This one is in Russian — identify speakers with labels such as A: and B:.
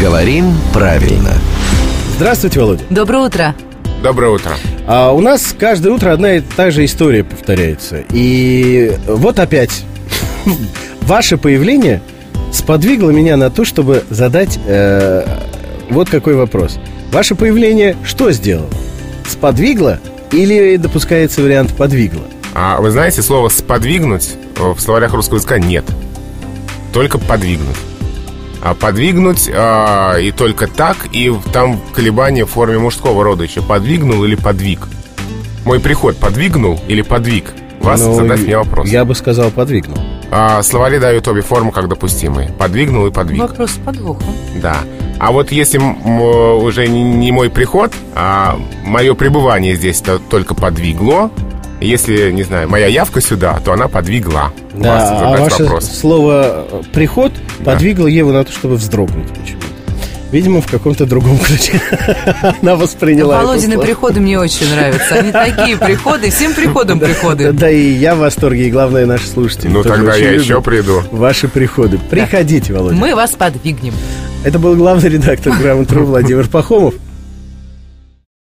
A: Говорим правильно.
B: Здравствуйте, Володя.
C: Доброе утро.
D: Доброе утро.
B: А у нас каждое утро одна и та же история повторяется. И вот опять ваше появление сподвигло меня на то, чтобы задать э, вот какой вопрос. Ваше появление что сделало? Сподвигло или допускается вариант подвигло?
D: А вы знаете, слово «сподвигнуть» в словарях русского языка нет. Только «подвигнуть». А подвигнуть а, и только так, и там колебания в форме мужского рода еще. Подвигнул или подвиг. Мой приход подвигнул или подвиг? Вас
B: Ну,
D: задать мне вопрос.
B: Я бы сказал подвигнул.
D: А, словари дают обе формы как допустимые. Подвигнул и подвиг.
C: Вопрос с подвохом.
D: Да. А вот если м, уже не, не мой приход, а мое пребывание здесь то только подвигло, если, не знаю, моя явка сюда, то она подвигла вас
B: Да, а
D: задать
B: ваше
D: вопрос.
B: слово э, «приход»
D: Да.
B: подвигло Еву на то, чтобы вздрогнуть почему-то. Видимо, в каком-то другом ключе она восприняла это
C: Володины приходы мне очень нравятся. Они такие приходы, всем приходом приходы.
B: Да и я в восторге, и главное, наши слушатели.
D: Ну тогда я еще приду.
B: Ваши приходы. Приходите, Володя.
C: Мы вас подвигнем.
B: Это был главный редактор «Грамотру» Владимир Пахомов.